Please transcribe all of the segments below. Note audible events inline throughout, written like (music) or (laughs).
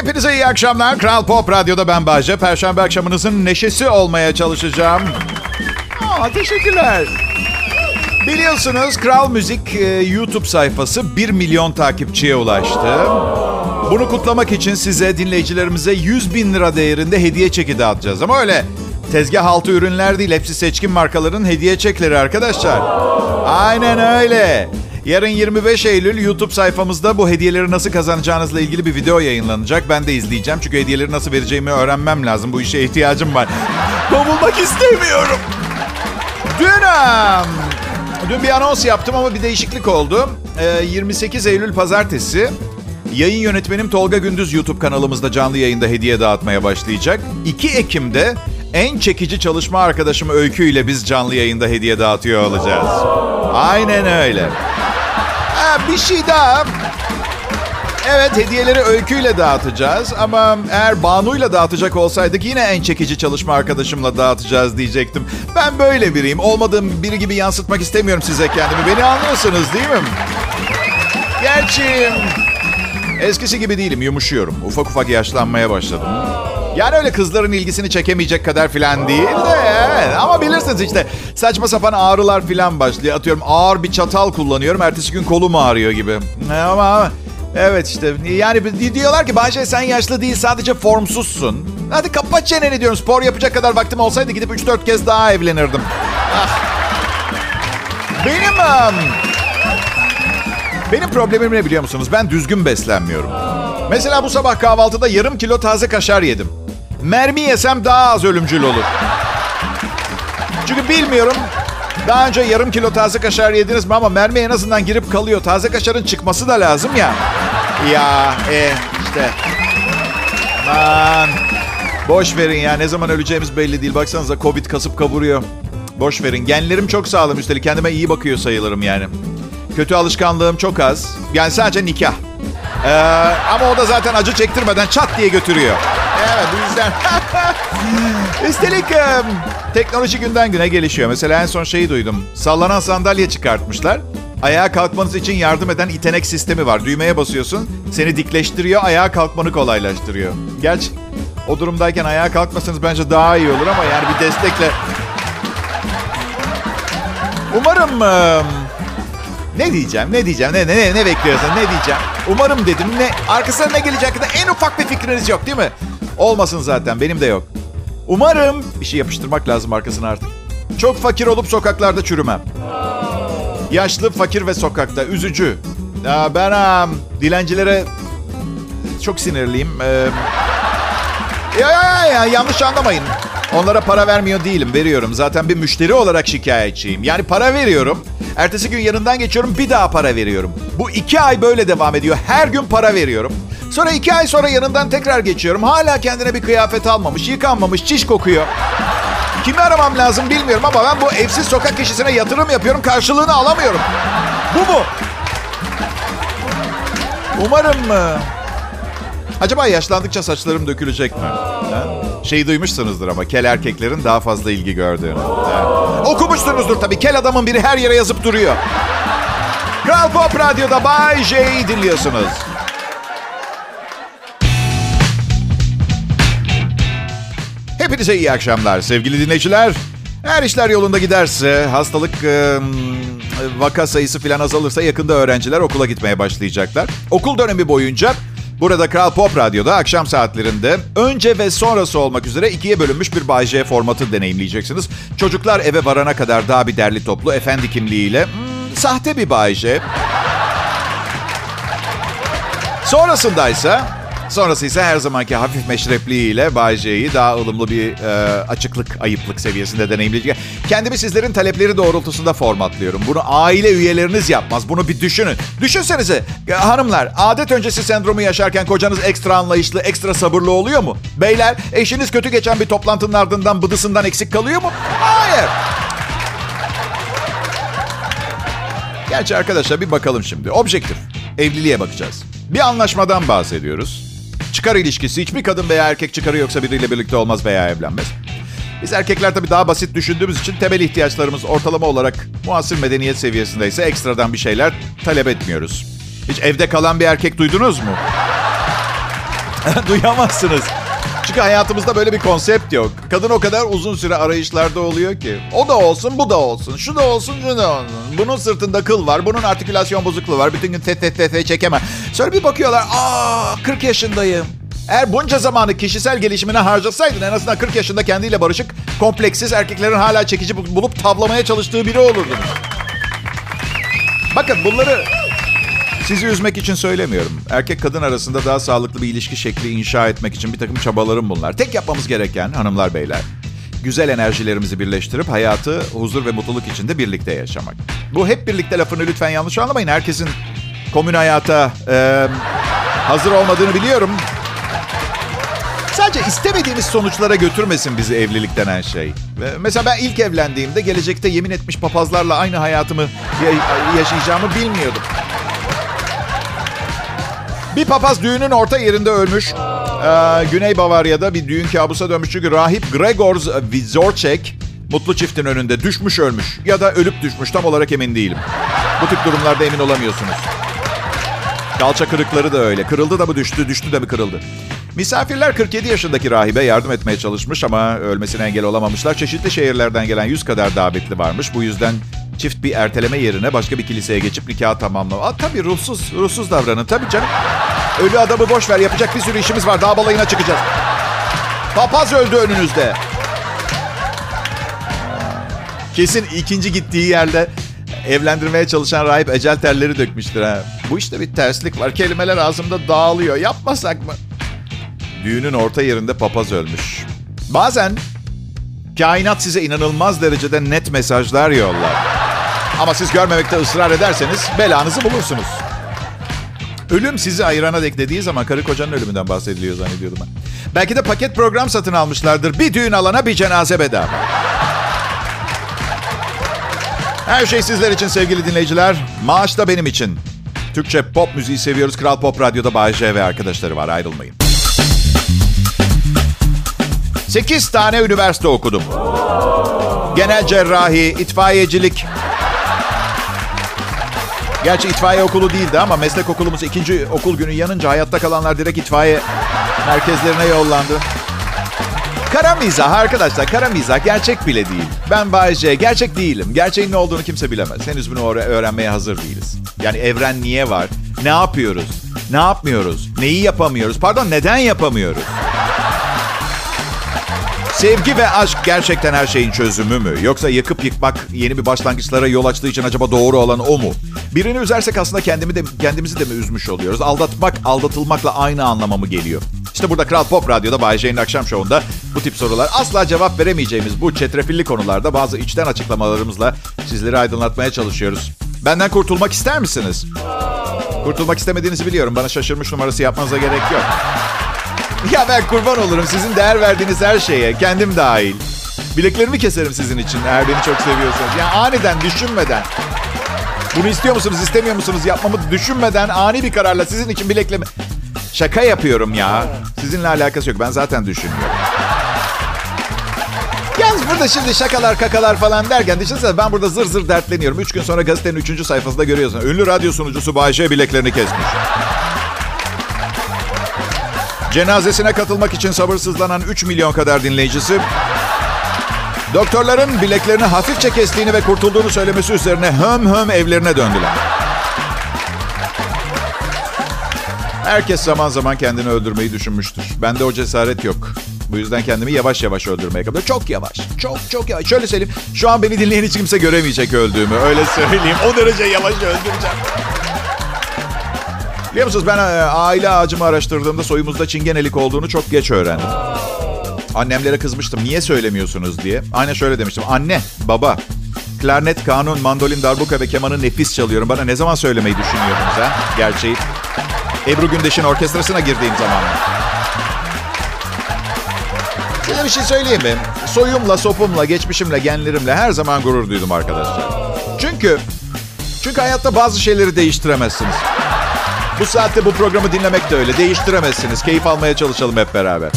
Hepinize iyi akşamlar. Kral Pop Radyo'da ben Bahçe. Perşembe akşamınızın neşesi olmaya çalışacağım. Aa, teşekkürler. Biliyorsunuz Kral Müzik e, YouTube sayfası 1 milyon takipçiye ulaştı. Bunu kutlamak için size, dinleyicilerimize 100 bin lira değerinde hediye çeki dağıtacağız. Ama öyle tezgah altı ürünler değil, hepsi seçkin markaların hediye çekleri arkadaşlar. Aynen öyle. Yarın 25 Eylül YouTube sayfamızda bu hediyeleri nasıl kazanacağınızla ilgili bir video yayınlanacak. Ben de izleyeceğim çünkü hediyeleri nasıl vereceğimi öğrenmem lazım. Bu işe ihtiyacım var. (laughs) Kovulmak istemiyorum. Dün, dün bir anons yaptım ama bir değişiklik oldu. Ee, 28 Eylül Pazartesi yayın yönetmenim Tolga Gündüz YouTube kanalımızda canlı yayında hediye dağıtmaya başlayacak. 2 Ekim'de en çekici çalışma arkadaşım Öykü ile biz canlı yayında hediye dağıtıyor olacağız. Aynen öyle. Ha, bir şey daha. Evet hediyeleri öyküyle dağıtacağız ama eğer Banu'yla dağıtacak olsaydık yine en çekici çalışma arkadaşımla dağıtacağız diyecektim. Ben böyle biriyim. Olmadığım biri gibi yansıtmak istemiyorum size kendimi. Beni anlıyorsunuz değil mi? Gerçi eskisi gibi değilim. Yumuşuyorum. Ufak ufak yaşlanmaya başladım. Yani öyle kızların ilgisini çekemeyecek kadar filan değil de. Ama bilirsiniz işte saçma sapan ağrılar filan başlıyor. Atıyorum ağır bir çatal kullanıyorum. Ertesi gün kolum ağrıyor gibi. Ama evet işte yani diyorlar ki Bayce sen yaşlı değil sadece formsuzsun. Hadi kapat çeneni diyorum. Spor yapacak kadar vaktim olsaydı gidip 3-4 kez daha evlenirdim. Ah. Benim... Benim problemim ne biliyor musunuz? Ben düzgün beslenmiyorum. Mesela bu sabah kahvaltıda yarım kilo taze kaşar yedim. Mermi yesem daha az ölümcül olur. Çünkü bilmiyorum. Daha önce yarım kilo taze kaşar yediniz mi ama mermi en azından girip kalıyor. Taze kaşarın çıkması da lazım ya. Ya e işte. Aman. Boş verin ya. Ne zaman öleceğimiz belli değil. Baksanıza Covid kasıp kavuruyor. Boş verin. Genlerim çok sağlam üstelik. Kendime iyi bakıyor sayılırım yani. Kötü alışkanlığım çok az. Yani sadece nikah. Ee, ama o da zaten acı çektirmeden çat diye götürüyor. Evet bu yüzden. (laughs) Üstelik teknoloji günden güne gelişiyor. Mesela en son şeyi duydum. Sallanan sandalye çıkartmışlar. Ayağa kalkmanız için yardım eden itenek sistemi var. Düğmeye basıyorsun. Seni dikleştiriyor. Ayağa kalkmanı kolaylaştırıyor. Gerçi o durumdayken ayağa kalkmasanız bence daha iyi olur ama yani bir destekle... Umarım... Ne diyeceğim, ne diyeceğim, ne, ne, ne bekliyorsun, ne diyeceğim? Umarım dedim. Ne, arkasına ne gelecek hakkında en ufak bir fikriniz yok değil mi? Olmasın zaten, benim de yok. Umarım bir şey yapıştırmak lazım arkasına artık. Çok fakir olup sokaklarda çürümem. Yaşlı, fakir ve sokakta. Üzücü. Ya ben um, dilencilere çok sinirliyim. Ee, ya, ya, ya, yanlış anlamayın. Onlara para vermiyor değilim, veriyorum. Zaten bir müşteri olarak şikayetçiyim. Yani para veriyorum. Ertesi gün yanından geçiyorum, bir daha para veriyorum. Bu iki ay böyle devam ediyor. Her gün para veriyorum. Sonra iki ay sonra yanından tekrar geçiyorum. Hala kendine bir kıyafet almamış, yıkanmamış, çiş kokuyor. Kimi aramam lazım bilmiyorum ama ben bu evsiz sokak kişisine yatırım yapıyorum, karşılığını alamıyorum. Bu mu? Umarım mı? Acaba yaşlandıkça saçlarım dökülecek mi? Ha? Şeyi duymuşsunuzdur ama kel erkeklerin daha fazla ilgi gördüğünü. Ha? Okumuşsunuzdur tabii. Kel adamın biri her yere yazıp duruyor. Kral Pop Radyo'da Bay J'yi dinliyorsunuz. Hepinize iyi akşamlar sevgili dinleyiciler. Eğer işler yolunda giderse, hastalık e, vaka sayısı falan azalırsa yakında öğrenciler okula gitmeye başlayacaklar. Okul dönemi boyunca Burada Kral Pop Radyo'da akşam saatlerinde önce ve sonrası olmak üzere ikiye bölünmüş bir Bay J formatı deneyimleyeceksiniz. Çocuklar eve varana kadar daha bir derli toplu efendi kimliğiyle hmm, sahte bir Bay J. Sonrasındaysa Sonrası ise her zamanki hafif meşrepliğiyle Bay daha ılımlı bir e, açıklık, ayıplık seviyesinde deneyimleyecek. Kendimi sizlerin talepleri doğrultusunda formatlıyorum. Bunu aile üyeleriniz yapmaz. Bunu bir düşünün. Düşünsenize hanımlar adet öncesi sendromu yaşarken kocanız ekstra anlayışlı, ekstra sabırlı oluyor mu? Beyler eşiniz kötü geçen bir toplantının ardından bıdısından eksik kalıyor mu? Hayır. Gerçi arkadaşlar bir bakalım şimdi. Objektif. Evliliğe bakacağız. Bir anlaşmadan bahsediyoruz. Çıkar ilişkisi. Hiçbir kadın veya erkek çıkarı yoksa biriyle birlikte olmaz veya evlenmez. Biz erkekler tabii daha basit düşündüğümüz için temel ihtiyaçlarımız ortalama olarak muasır medeniyet seviyesindeyse ekstradan bir şeyler talep etmiyoruz. Hiç evde kalan bir erkek duydunuz mu? (laughs) Duyamazsınız. Çünkü hayatımızda böyle bir konsept yok. Kadın o kadar uzun süre arayışlarda oluyor ki. O da olsun, bu da olsun. Şu da olsun, şu da olsun. Bunun sırtında kıl var, bunun artikülasyon bozukluğu var. Bütün gün tet tet tet çekemem. Sonra bir bakıyorlar, aa 40 yaşındayım. Eğer bunca zamanı kişisel gelişimine harcasaydın en azından 40 yaşında kendiyle barışık, kompleksiz erkeklerin hala çekici bulup tavlamaya çalıştığı biri olurdunuz. Bakın bunları sizi üzmek için söylemiyorum. Erkek kadın arasında daha sağlıklı bir ilişki şekli inşa etmek için bir takım çabalarım bunlar. Tek yapmamız gereken hanımlar beyler, güzel enerjilerimizi birleştirip hayatı huzur ve mutluluk içinde birlikte yaşamak. Bu hep birlikte lafını lütfen yanlış anlamayın. Herkesin komün hayata e, hazır olmadığını biliyorum. Sadece istemediğimiz sonuçlara götürmesin bizi evlilik denen şey. Mesela ben ilk evlendiğimde gelecekte yemin etmiş papazlarla aynı hayatımı yaşayacağımı bilmiyordum. Bir papaz düğünün orta yerinde ölmüş. Ee, Güney Bavarya'da bir düğün kabusa dönmüş. Çünkü rahip Gregors Vizorcek mutlu çiftin önünde düşmüş ölmüş. Ya da ölüp düşmüş tam olarak emin değilim. Bu tip durumlarda emin olamıyorsunuz. Kalça kırıkları da öyle. Kırıldı da mı düştü, düştü de mi kırıldı? Misafirler 47 yaşındaki rahibe yardım etmeye çalışmış ama ölmesine engel olamamışlar. Çeşitli şehirlerden gelen 100 kadar davetli varmış. Bu yüzden çift bir erteleme yerine başka bir kiliseye geçip nikahı tamamlama. Aa, tabii ruhsuz, ruhsuz davranın. Tabii canım. Ölü adamı boş ver. Yapacak bir sürü işimiz var. Dağ balayına çıkacağız. Papaz öldü önünüzde. Kesin ikinci gittiği yerde evlendirmeye çalışan rahip ecel terleri dökmüştür ha. Bu işte bir terslik var. Kelimeler ağzımda dağılıyor. Yapmasak mı? Düğünün orta yerinde papaz ölmüş. Bazen kainat size inanılmaz derecede net mesajlar yollar. Ama siz görmemekte ısrar ederseniz belanızı bulursunuz. Ölüm sizi ayırana dek dediği zaman karı kocanın ölümünden bahsediliyor zannediyordum ben. Belki de paket program satın almışlardır. Bir düğün alana bir cenaze bedava. Her şey sizler için sevgili dinleyiciler. Maaş da benim için. Türkçe pop müziği seviyoruz. Kral Pop Radyo'da Bay J ve arkadaşları var. Ayrılmayın. 8 tane üniversite okudum. Genel cerrahi, itfaiyecilik. Gerçi itfaiye okulu değildi ama meslek okulumuz ikinci okul günü yanınca hayatta kalanlar direkt itfaiye merkezlerine yollandı. Kara mizah arkadaşlar, kara mizah gerçek bile değil. Ben Bayece, gerçek değilim. Gerçeğin ne olduğunu kimse bilemez. Henüz bunu öğrenmeye hazır değiliz. Yani evren niye var? Ne yapıyoruz? Ne yapmıyoruz? Neyi yapamıyoruz? Pardon, neden yapamıyoruz? Sevgi ve aşk gerçekten her şeyin çözümü mü? Yoksa yakıp yıkmak yeni bir başlangıçlara yol açtığı için acaba doğru olan o mu? Birini üzersek aslında kendimi de, kendimizi de mi üzmüş oluyoruz? Aldatmak, aldatılmakla aynı anlama mı geliyor? İşte burada Kral Pop Radyo'da Bay J'nin akşam şovunda bu tip sorular asla cevap veremeyeceğimiz bu çetrefilli konularda bazı içten açıklamalarımızla sizleri aydınlatmaya çalışıyoruz. Benden kurtulmak ister misiniz? Kurtulmak istemediğinizi biliyorum. Bana şaşırmış numarası yapmanıza gerek yok. (laughs) Ya ben kurban olurum sizin değer verdiğiniz her şeye. Kendim dahil. Bileklerimi keserim sizin için eğer beni çok seviyorsanız. Yani aniden, düşünmeden. Bunu istiyor musunuz, istemiyor musunuz yapmamı düşünmeden ani bir kararla sizin için bilekleme... Şaka yapıyorum ya. Sizinle alakası yok. Ben zaten düşünmüyorum. Yalnız burada şimdi şakalar kakalar falan derken düşünsene ben burada zır zır dertleniyorum. Üç gün sonra gazetenin üçüncü sayfasında görüyorsun. Ünlü radyo sunucusu Bayşe bileklerini kesmiş. Cenazesine katılmak için sabırsızlanan 3 milyon kadar dinleyicisi doktorların bileklerini hafifçe kestiğini ve kurtulduğunu söylemesi üzerine höm höm evlerine döndüler. Herkes zaman zaman kendini öldürmeyi düşünmüştür. Bende o cesaret yok. Bu yüzden kendimi yavaş yavaş öldürmeye kapıyorum. Çok yavaş. Çok çok yavaş. Şöyle söyleyeyim. Şu an beni dinleyen hiç kimse göremeyecek öldüğümü. Öyle söyleyeyim. O derece yavaş öldüreceğim. Biliyor musunuz ben e, aile ağacımı araştırdığımda soyumuzda çingenelik olduğunu çok geç öğrendim. Annemlere kızmıştım niye söylemiyorsunuz diye. Aynen şöyle demiştim. Anne, baba, klarnet, kanun, mandolin, darbuka ve kemanı nefis çalıyorum. Bana ne zaman söylemeyi düşünüyordunuz ha? Gerçeği. Ebru Gündeş'in orkestrasına girdiğim zaman. Size bir şey söyleyeyim mi? Soyumla, sopumla, geçmişimle, genlerimle her zaman gurur duydum arkadaşlar. Çünkü, çünkü hayatta bazı şeyleri değiştiremezsiniz. Bu saatte bu programı dinlemek de öyle. Değiştiremezsiniz. Keyif almaya çalışalım hep beraber.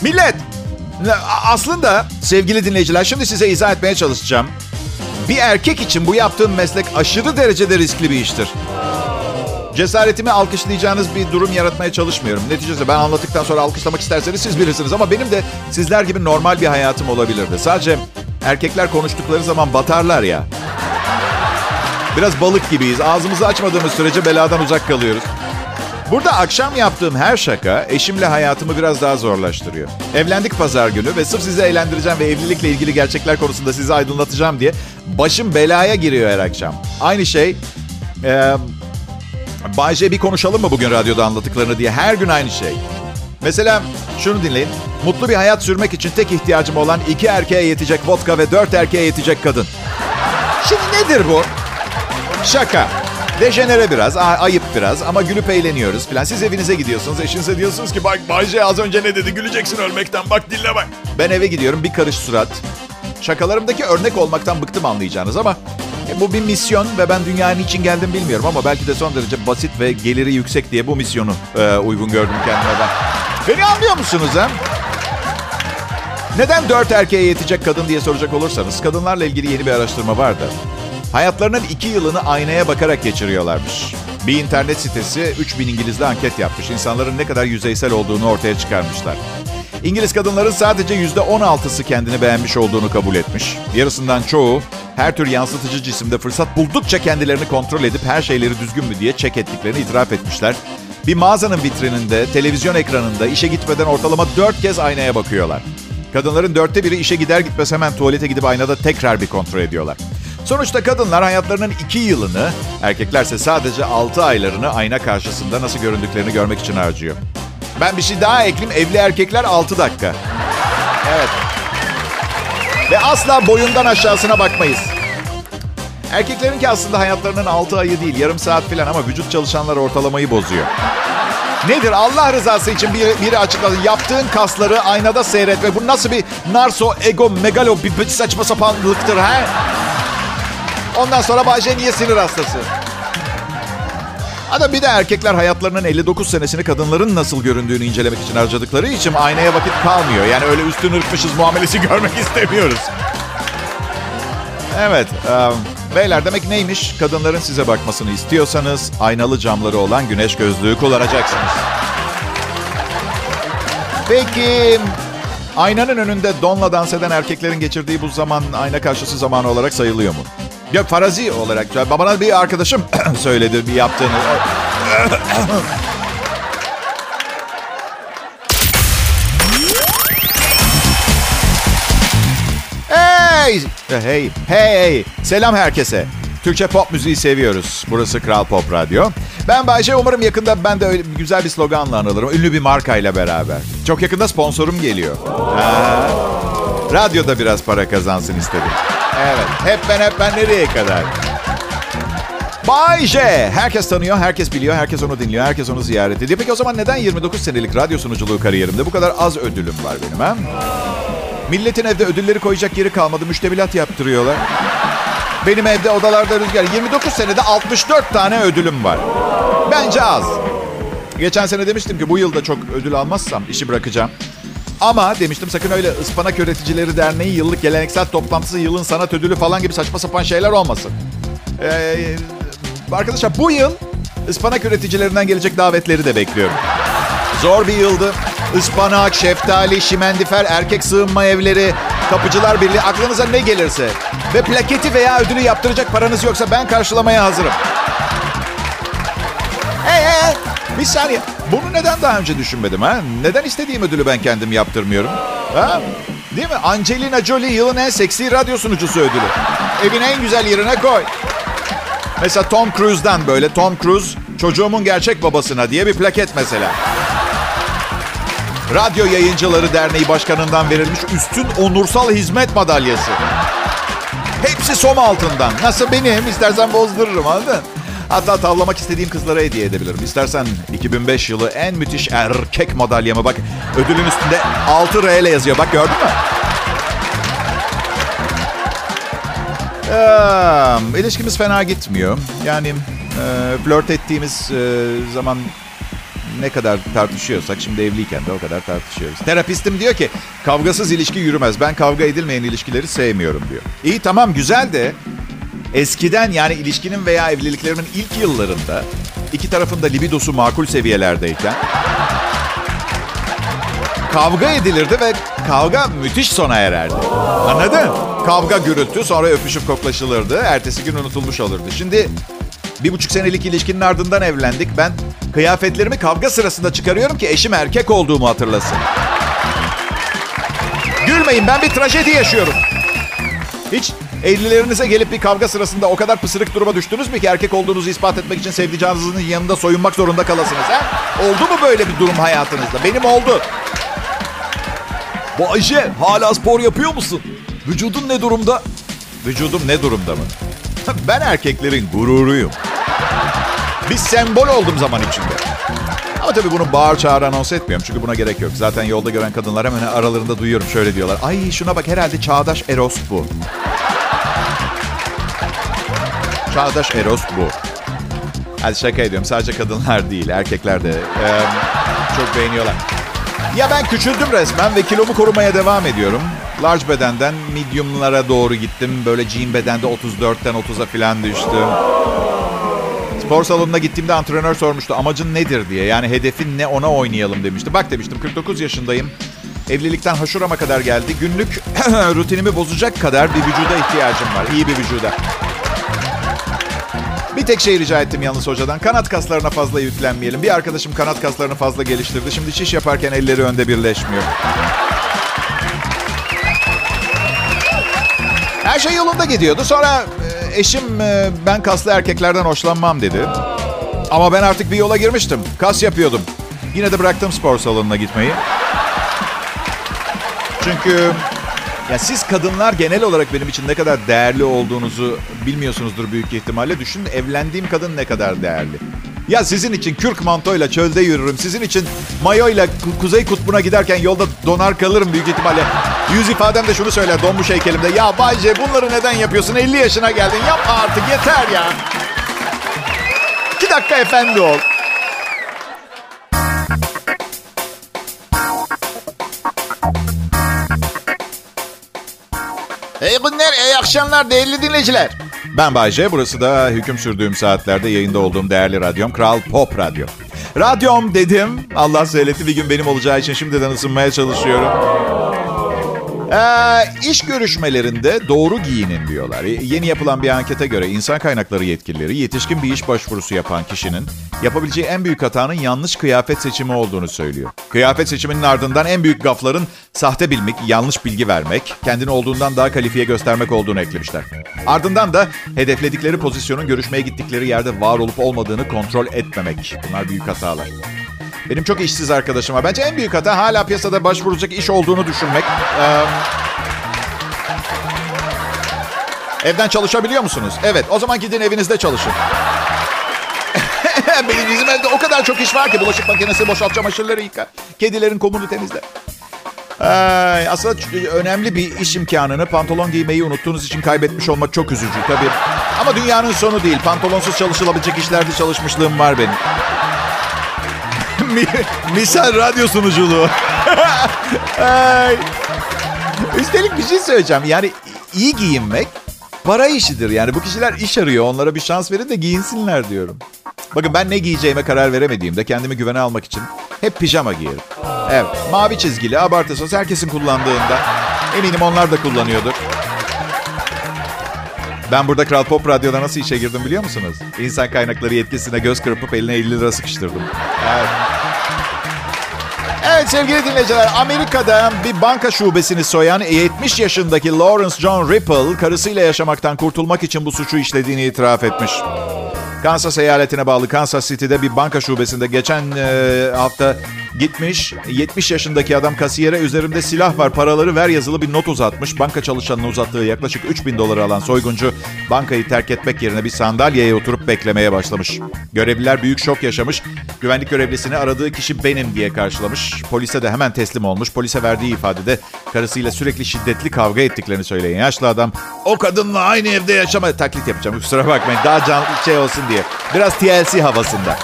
Millet! Aslında sevgili dinleyiciler şimdi size izah etmeye çalışacağım. Bir erkek için bu yaptığım meslek aşırı derecede riskli bir iştir. Cesaretimi alkışlayacağınız bir durum yaratmaya çalışmıyorum. Neticede ben anlattıktan sonra alkışlamak isterseniz siz bilirsiniz. Ama benim de sizler gibi normal bir hayatım olabilirdi. Sadece erkekler konuştukları zaman batarlar ya. Biraz balık gibiyiz. Ağzımızı açmadığımız sürece beladan uzak kalıyoruz. Burada akşam yaptığım her şaka eşimle hayatımı biraz daha zorlaştırıyor. Evlendik pazar günü ve sırf sizi eğlendireceğim ve evlilikle ilgili gerçekler konusunda sizi aydınlatacağım diye başım belaya giriyor her akşam. Aynı şey... E, Bayce bir konuşalım mı bugün radyoda anlattıklarını diye her gün aynı şey. Mesela şunu dinleyin. Mutlu bir hayat sürmek için tek ihtiyacım olan iki erkeğe yetecek vodka ve dört erkeğe yetecek kadın. Şimdi nedir bu? Şaka. Dejenere biraz, ayıp biraz ama gülüp eğleniyoruz falan. Siz evinize gidiyorsunuz, eşinize diyorsunuz ki bak Bayce az önce ne dedi güleceksin ölmekten bak dinle bak. Ben eve gidiyorum bir karış surat. Şakalarımdaki örnek olmaktan bıktım anlayacağınız ama e, bu bir misyon ve ben dünyanın için geldim bilmiyorum ama belki de son derece basit ve geliri yüksek diye bu misyonu e, uygun gördüm kendime ben. Beni anlıyor musunuz ha? Neden dört erkeğe yetecek kadın diye soracak olursanız kadınlarla ilgili yeni bir araştırma vardı. Hayatlarının iki yılını aynaya bakarak geçiriyorlarmış. Bir internet sitesi 3000 İngiliz'de anket yapmış. İnsanların ne kadar yüzeysel olduğunu ortaya çıkarmışlar. İngiliz kadınların sadece %16'sı kendini beğenmiş olduğunu kabul etmiş. Yarısından çoğu her tür yansıtıcı cisimde fırsat buldukça kendilerini kontrol edip her şeyleri düzgün mü diye çek ettiklerini itiraf etmişler. Bir mağazanın vitrininde, televizyon ekranında işe gitmeden ortalama dört kez aynaya bakıyorlar. Kadınların dörtte biri işe gider gitmez hemen tuvalete gidip aynada tekrar bir kontrol ediyorlar. Sonuçta kadınlar hayatlarının iki yılını, erkeklerse sadece altı aylarını ayna karşısında nasıl göründüklerini görmek için harcıyor. Ben bir şey daha ekleyeyim. Evli erkekler altı dakika. Evet. Ve asla boyundan aşağısına bakmayız. Erkeklerinki aslında hayatlarının altı ayı değil, yarım saat falan ama vücut çalışanlar ortalamayı bozuyor. Nedir Allah rızası için biri, biri açıklasın. Yaptığın kasları aynada seyret ve bu nasıl bir narso, ego, megalo bir saçma sapanlıktır ha? Ondan sonra Bayce niye sinir hastası? Hatta bir de erkekler hayatlarının 59 senesini kadınların nasıl göründüğünü incelemek için harcadıkları için aynaya vakit kalmıyor. Yani öyle üstün ırkmışız muamelesi (laughs) görmek istemiyoruz. Evet, um, beyler demek neymiş? Kadınların size bakmasını istiyorsanız aynalı camları olan güneş gözlüğü kullanacaksınız. Peki, aynanın önünde donla dans eden erkeklerin geçirdiği bu zaman ayna karşısı zamanı olarak sayılıyor mu? Ya farazi olarak. Bana bir arkadaşım (clears throat) söyledi bir yaptığını. (clears throat) hey! Hey! Hey! Selam herkese. Türkçe pop müziği seviyoruz. Burası Kral Pop Radyo. Ben Bayce. Umarım yakında ben de öyle güzel bir sloganla anılırım. Ünlü bir markayla beraber. Çok yakında sponsorum geliyor. Ha. Radyoda biraz para kazansın istedim. Evet. Hep ben hep ben nereye kadar? Bay J. Herkes tanıyor, herkes biliyor, herkes onu dinliyor, herkes onu ziyaret ediyor. Peki o zaman neden 29 senelik radyo sunuculuğu kariyerimde bu kadar az ödülüm var benim ha? Milletin evde ödülleri koyacak yeri kalmadı. Müştemilat yaptırıyorlar. Benim evde odalarda rüzgar. 29 senede 64 tane ödülüm var. Bence az. Geçen sene demiştim ki bu yılda çok ödül almazsam işi bırakacağım. Ama demiştim sakın öyle ıspanak üreticileri derneği yıllık geleneksel toplantısı, yılın sanat ödülü falan gibi saçma sapan şeyler olmasın. Ee, arkadaşlar bu yıl ıspanak üreticilerinden gelecek davetleri de bekliyorum. Zor bir yıldı. Ispanak, şeftali, şimendifer, erkek sığınma evleri, kapıcılar birliği aklınıza ne gelirse. Ve plaketi veya ödülü yaptıracak paranız yoksa ben karşılamaya hazırım. Hey hey bir saniye. Bunu neden daha önce düşünmedim ha? Neden istediğim ödülü ben kendim yaptırmıyorum? Ha? Değil mi? Angelina Jolie yılın en seksi radyo sunucusu ödülü. Evin en güzel yerine koy. Mesela Tom Cruise'dan böyle Tom Cruise çocuğumun gerçek babasına diye bir plaket mesela. Radyo Yayıncıları Derneği Başkanı'ndan verilmiş üstün onursal hizmet madalyası. Hepsi som altından. Nasıl benim? İstersen bozdururum anladın? Hatta tavlamak istediğim kızlara hediye edebilirim. İstersen 2005 yılı en müthiş erkek madalyamı bak. Ödülün üstünde 6 R ile yazıyor. Bak gördün mü? Ee, ilişkimiz fena gitmiyor. Yani e, flört ettiğimiz e, zaman ne kadar tartışıyorsak şimdi evliyken de o kadar tartışıyoruz. Terapistim diyor ki kavgasız ilişki yürümez. Ben kavga edilmeyen ilişkileri sevmiyorum diyor. İyi tamam güzel de Eskiden yani ilişkinin veya evliliklerimin ilk yıllarında iki tarafın da libidosu makul seviyelerdeyken kavga edilirdi ve kavga müthiş sona ererdi. Anladın? Kavga gürültü sonra öpüşüp koklaşılırdı. Ertesi gün unutulmuş olurdu. Şimdi bir buçuk senelik ilişkinin ardından evlendik. Ben kıyafetlerimi kavga sırasında çıkarıyorum ki eşim erkek olduğumu hatırlasın. Gülmeyin ben bir trajedi yaşıyorum. Hiç evlilerinize gelip bir kavga sırasında o kadar pısırık duruma düştünüz mü ki erkek olduğunuzu ispat etmek için sevdiceğinizin yanında soyunmak zorunda kalasınız ha? Oldu mu böyle bir durum hayatınızda? Benim oldu. Bayce hala spor yapıyor musun? Vücudun ne durumda? Vücudum ne durumda mı? (laughs) Ben erkeklerin gururuyum. Bir sembol oldum zaman içinde. Ama tabii bunu bağır çağır anons etmiyorum. Çünkü buna gerek yok. Zaten yolda gören kadınlar hemen aralarında duyuyorum. Şöyle diyorlar. Ay şuna bak herhalde çağdaş Eros bu. Çağdaş Eros bu. Hadi şaka ediyorum. Sadece kadınlar değil. Erkekler de ee, çok beğeniyorlar. Ya ben küçüldüm resmen ve kilomu korumaya devam ediyorum. Large bedenden mediumlara doğru gittim. Böyle jean bedende 34'ten 30'a falan düştüm. Spor salonuna gittiğimde antrenör sormuştu amacın nedir diye. Yani hedefin ne ona oynayalım demişti. Bak demiştim 49 yaşındayım. Evlilikten haşurama kadar geldi. Günlük (clears throat) rutinimi bozacak kadar bir vücuda ihtiyacım var. İyi bir vücuda. Bir tek şey rica ettim yalnız hocadan. Kanat kaslarına fazla yüklenmeyelim. Bir arkadaşım kanat kaslarını fazla geliştirdi. Şimdi şiş yaparken elleri önde birleşmiyor. Her şey yolunda gidiyordu. Sonra e, eşim e, ben kaslı erkeklerden hoşlanmam dedi. Ama ben artık bir yola girmiştim. Kas yapıyordum. Yine de bıraktım spor salonuna gitmeyi. Çünkü ya siz kadınlar genel olarak benim için ne kadar değerli olduğunuzu bilmiyorsunuzdur büyük ihtimalle. Düşünün evlendiğim kadın ne kadar değerli. Ya sizin için kürk mantoyla çölde yürürüm. Sizin için mayoyla kuzey kutbuna giderken yolda donar kalırım büyük ihtimalle. Yüz ifadem de şunu söyler donmuş heykelimde. Ya Bayce bunları neden yapıyorsun? 50 yaşına geldin. Yapma artık yeter ya. İki dakika efendi ol. İyi günler, iyi akşamlar değerli dinleyiciler. Ben Bayce, burası da hüküm sürdüğüm saatlerde yayında olduğum değerli radyom Kral Pop Radyo. Radyom dedim, Allah söyletti bir gün benim olacağı için şimdiden ısınmaya çalışıyorum. Ee, iş görüşmelerinde doğru giyinin diyorlar. Yeni yapılan bir ankete göre insan kaynakları yetkilileri yetişkin bir iş başvurusu yapan kişinin yapabileceği en büyük hatanın yanlış kıyafet seçimi olduğunu söylüyor. Kıyafet seçiminin ardından en büyük gafların sahte bilmek, yanlış bilgi vermek, kendini olduğundan daha kalifiye göstermek olduğunu eklemişler. Ardından da hedefledikleri pozisyonun görüşmeye gittikleri yerde var olup olmadığını kontrol etmemek. Bunlar büyük hatalar. Benim çok işsiz arkadaşım var. Bence en büyük hata hala piyasada başvurulacak iş olduğunu düşünmek. Ee, evden çalışabiliyor musunuz? Evet. O zaman gidin evinizde çalışın. (laughs) Benim evde o kadar çok iş var ki bulaşık makinesi boşalt çamaşırları yıka. Kedilerin komunu temizle. Ee, aslında önemli bir iş imkanını pantolon giymeyi unuttuğunuz için kaybetmiş olmak çok üzücü tabii. Ama dünyanın sonu değil. Pantolonsuz çalışılabilecek işlerde çalışmışlığım var benim. Misal radyo sunuculuğu. (laughs) Üstelik bir şey söyleyeceğim. Yani iyi giyinmek para işidir. Yani bu kişiler iş arıyor. Onlara bir şans verin de giyinsinler diyorum. Bakın ben ne giyeceğime karar veremediğimde kendimi güvene almak için hep pijama giyerim. Evet, mavi çizgili, abartısız herkesin kullandığında. Eminim onlar da kullanıyordur. Ben burada Kral Pop Radyo'da nasıl işe girdim biliyor musunuz? İnsan kaynakları yetkisine göz kırpıp eline 50 lira sıkıştırdım. Evet. Evet sevgili dinleyiciler, Amerika'da bir banka şubesini soyan 70 yaşındaki Lawrence John Ripple, karısıyla yaşamaktan kurtulmak için bu suçu işlediğini itiraf etmiş. Kansas eyaletine bağlı Kansas City'de bir banka şubesinde geçen e, hafta gitmiş. 70 yaşındaki adam kasiyere üzerimde silah var paraları ver yazılı bir not uzatmış. Banka çalışanına uzattığı yaklaşık 3000 doları alan soyguncu bankayı terk etmek yerine bir sandalyeye oturup beklemeye başlamış. Görevliler büyük şok yaşamış. Güvenlik görevlisini aradığı kişi benim diye karşılamış. Polise de hemen teslim olmuş. Polise verdiği ifadede karısıyla sürekli şiddetli kavga ettiklerini söyleyen yaşlı adam o kadınla aynı evde yaşama taklit yapacağım kusura bakmayın daha canlı şey olsun diye. Biraz TLC havasında.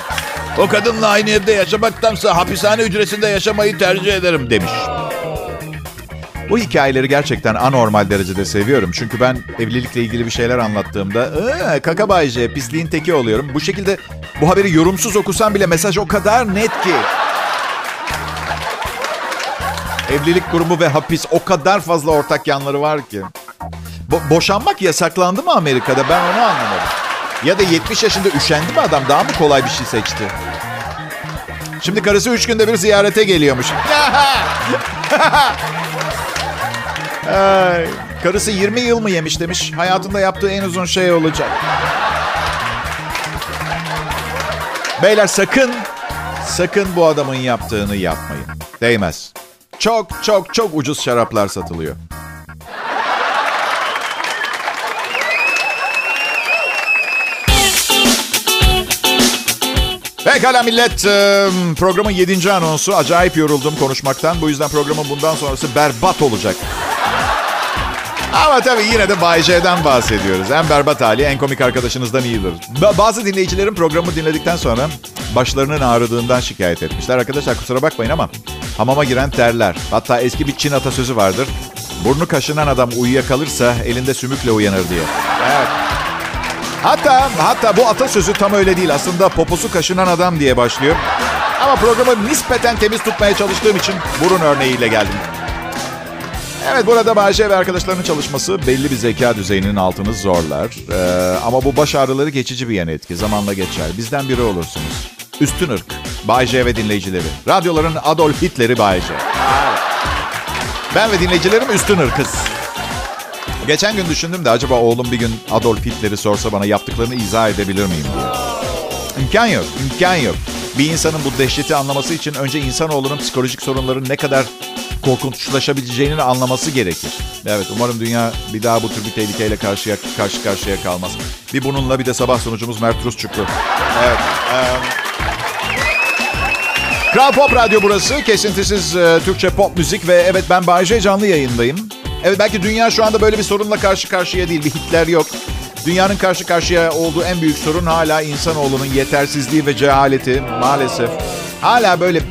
O kadınla aynı evde yaşamaktansa hapishane hücresinde yaşamayı tercih ederim demiş. Bu hikayeleri gerçekten anormal derecede seviyorum. Çünkü ben evlilikle ilgili bir şeyler anlattığımda ee, kaka bayce, pisliğin teki oluyorum. Bu şekilde bu haberi yorumsuz okusam bile mesaj o kadar net ki. Evlilik kurumu ve hapis o kadar fazla ortak yanları var ki. Bo- boşanmak yasaklandı mı Amerika'da? Ben onu anlamadım. Ya da 70 yaşında üşendi mi adam? Daha mı kolay bir şey seçti? Şimdi karısı 3 günde bir ziyarete geliyormuş. (laughs) Ay, karısı 20 yıl mı yemiş demiş. Hayatında yaptığı en uzun şey olacak. Beyler sakın, sakın bu adamın yaptığını yapmayın. Değmez. Çok çok çok ucuz şaraplar satılıyor. Pekala millet. Programın 7. anonsu. Acayip yoruldum konuşmaktan. Bu yüzden programın bundan sonrası berbat olacak. Ama tabii yine de Bay J'den bahsediyoruz. En berbat hali en komik arkadaşınızdan iyidir. Bazı dinleyicilerin programı dinledikten sonra başlarının ağrıdığından şikayet etmişler. Arkadaşlar kusura bakmayın ama hamama giren terler. Hatta eski bir Çin atasözü vardır. Burnu kaşınan adam uyuyakalırsa elinde sümükle uyanır diye. Evet. Hatta hatta bu atasözü tam öyle değil. Aslında poposu kaşınan adam diye başlıyor. Ama programı nispeten temiz tutmaya çalıştığım için burun örneğiyle geldim. Evet burada Bayce ve arkadaşlarının çalışması belli bir zeka düzeyinin altını zorlar. Ee, ama bu baş ağrıları geçici bir yan etki. Zamanla geçer. Bizden biri olursunuz. Üstün ırk. Bayce ve dinleyicileri. Radyoların Adolf Hitler'i Bayce. Ben ve dinleyicilerim üstün ırkız. Geçen gün düşündüm de acaba oğlum bir gün Adolf Hitler'i sorsa bana yaptıklarını izah edebilir miyim diye. İmkan yok, imkan yok. Bir insanın bu dehşeti anlaması için önce insanoğlunun psikolojik sorunların ne kadar korkunçlaşabileceğini anlaması gerekir. Evet umarım dünya bir daha bu tür bir tehlikeyle karşıya, karşı karşıya kalmaz. Bir bununla bir de sabah sonucumuz Mert Rusçuklu. Evet. Um... Kral Pop Radyo burası. Kesintisiz e, Türkçe pop müzik ve evet ben Bayece canlı yayındayım. Evet belki dünya şu anda böyle bir sorunla karşı karşıya değil. Bir Hitler yok. Dünyanın karşı karşıya olduğu en büyük sorun hala insanoğlunun yetersizliği ve cehaleti maalesef. Hala böyle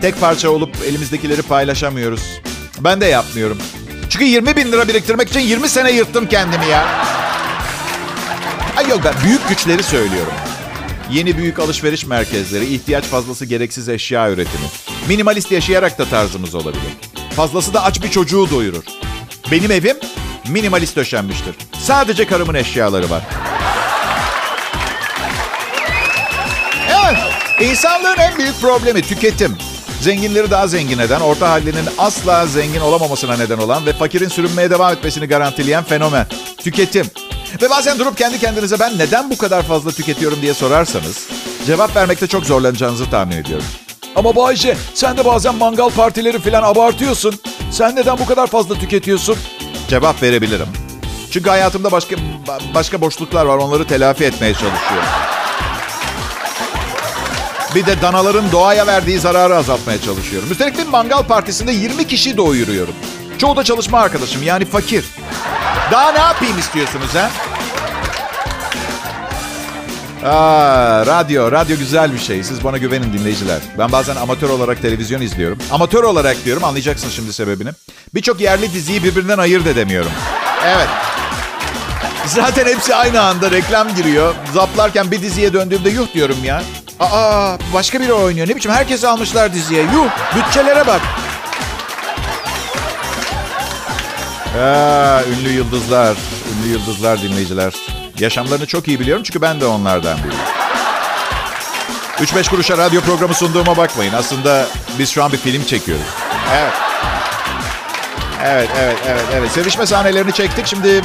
tek parça olup elimizdekileri paylaşamıyoruz. Ben de yapmıyorum. Çünkü 20 bin lira biriktirmek için 20 sene yırttım kendimi ya. Ay yok ben büyük güçleri söylüyorum. Yeni büyük alışveriş merkezleri, ihtiyaç fazlası gereksiz eşya üretimi. Minimalist yaşayarak da tarzımız olabilir. Fazlası da aç bir çocuğu doyurur. Benim evim minimalist döşenmiştir. Sadece karımın eşyaları var. Evet, insanlığın en büyük problemi tüketim. Zenginleri daha zengin eden, orta hallinin asla zengin olamamasına neden olan ve fakirin sürünmeye devam etmesini garantileyen fenomen. Tüketim. Ve bazen durup kendi kendinize ben neden bu kadar fazla tüketiyorum diye sorarsanız cevap vermekte çok zorlanacağınızı tahmin ediyorum. Ama Bayce sen de bazen mangal partileri falan abartıyorsun. Sen neden bu kadar fazla tüketiyorsun? Cevap verebilirim. Çünkü hayatımda başka başka boşluklar var. Onları telafi etmeye çalışıyorum. Bir de danaların doğaya verdiği zararı azaltmaya çalışıyorum. Üstelik bir mangal partisinde 20 kişi doyuruyorum. Çoğu da çalışma arkadaşım yani fakir. Daha ne yapayım istiyorsunuz ha? Aa, radyo, radyo güzel bir şey. Siz bana güvenin dinleyiciler. Ben bazen amatör olarak televizyon izliyorum. Amatör olarak diyorum, anlayacaksınız şimdi sebebini. Birçok yerli diziyi birbirinden ayırt edemiyorum. Evet. Zaten hepsi aynı anda reklam giriyor. Zaplarken bir diziye döndüğümde yuh diyorum ya. Aa, başka biri oynuyor. Ne biçim herkesi almışlar diziye. Yuh, bütçelere bak. Aa, ünlü yıldızlar, ünlü yıldızlar dinleyiciler. Yaşamlarını çok iyi biliyorum çünkü ben de onlardan biriyim. 3-5 kuruşa radyo programı sunduğuma bakmayın. Aslında biz şu an bir film çekiyoruz. Evet. Evet, evet, evet, evet. Sevişme sahnelerini çektik. Şimdi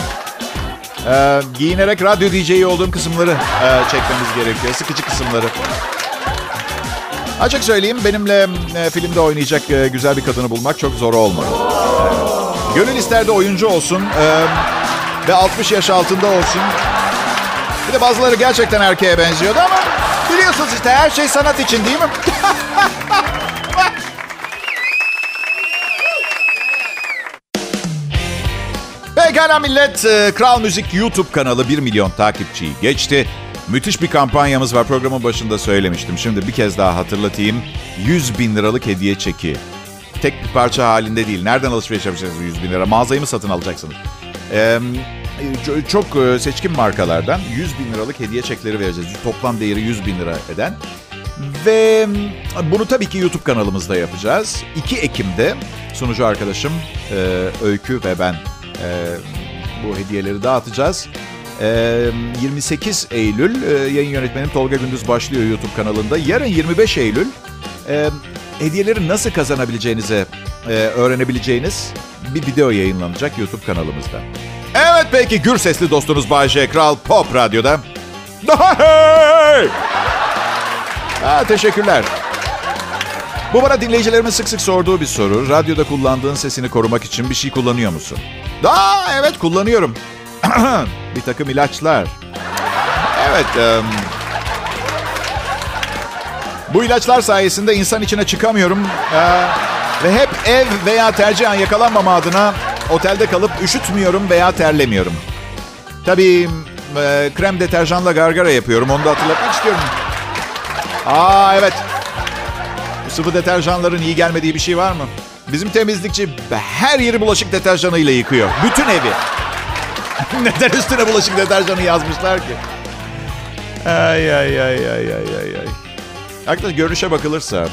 e, giyinerek radyo DJ'yi olduğum kısımları e, çekmemiz gerekiyor. Sıkıcı kısımları. Açık söyleyeyim benimle e, filmde oynayacak e, güzel bir kadını bulmak çok zor olmadı. Evet. Gönül ister de oyuncu olsun e, ve 60 yaş altında olsun. Bir de bazıları gerçekten erkeğe benziyordu ama biliyorsunuz işte her şey sanat için değil mi? (laughs) Pekala millet. Kral Müzik YouTube kanalı 1 milyon takipçiyi geçti. Müthiş bir kampanyamız var. Programın başında söylemiştim. Şimdi bir kez daha hatırlatayım. 100 bin liralık hediye çeki. tek bir parça halinde değil. Nereden alışveriş yapacaksınız 100 bin lira? Mağazayı mı satın alacaksınız? Ee, çok e, seçkin markalardan 100 bin liralık hediye çekleri vereceğiz. Toplam değeri 100 bin lira eden. Ve bunu tabii ki YouTube kanalımızda yapacağız. 2 Ekim'de sunucu arkadaşım e, Öykü ve ben e, bu hediyeleri dağıtacağız. E, 28 Eylül yayın yönetmenim Tolga Gündüz başlıyor YouTube kanalında. Yarın 25 Eylül hediyeleri nasıl kazanabileceğinize öğrenebileceğiniz bir video yayınlanacak YouTube kanalımızda. Peki gür sesli dostunuz Bayce Kral Pop Radyo'da. Hey! Teşekkürler. Bu bana dinleyicilerimin sık sık sorduğu bir soru. Radyoda kullandığın sesini korumak için bir şey kullanıyor musun? Aa, evet kullanıyorum. (clears throat) bir takım ilaçlar. Evet. em, bu ilaçlar sayesinde insan içine çıkamıyorum. Ee, ve hep ev veya tercihen yakalanmama adına otelde kalıp üşütmüyorum veya terlemiyorum. Tabii e, krem deterjanla gargara yapıyorum. Onu da hatırlatmak istiyorum. Aa evet. Sıvı deterjanların iyi gelmediği bir şey var mı? Bizim temizlikçi her yeri bulaşık deterjanıyla yıkıyor. Bütün evi. (laughs) Neden üstüne bulaşık deterjanı yazmışlar ki? Ay ay ay ay ay ay ay. Arkadaş görünüşe bakılırsa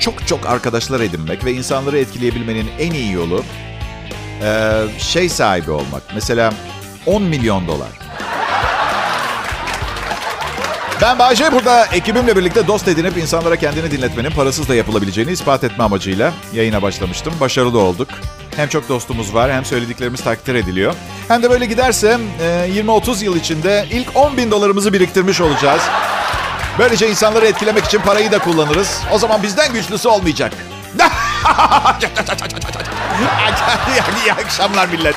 çok çok arkadaşlar edinmek ve insanları etkileyebilmenin en iyi yolu e, şey sahibi olmak. Mesela 10 milyon dolar. Ben Bayce burada ekibimle birlikte dost edinip insanlara kendini dinletmenin parasız da yapılabileceğini ispat etme amacıyla yayına başlamıştım. Başarılı olduk. Hem çok dostumuz var hem söylediklerimiz takdir ediliyor. Hem de böyle giderse e, 20-30 yıl içinde ilk 10 bin dolarımızı biriktirmiş olacağız. Böylece insanları etkilemek için parayı da kullanırız. O zaman bizden güçlüsü olmayacak. (laughs) İyi akşamlar millet.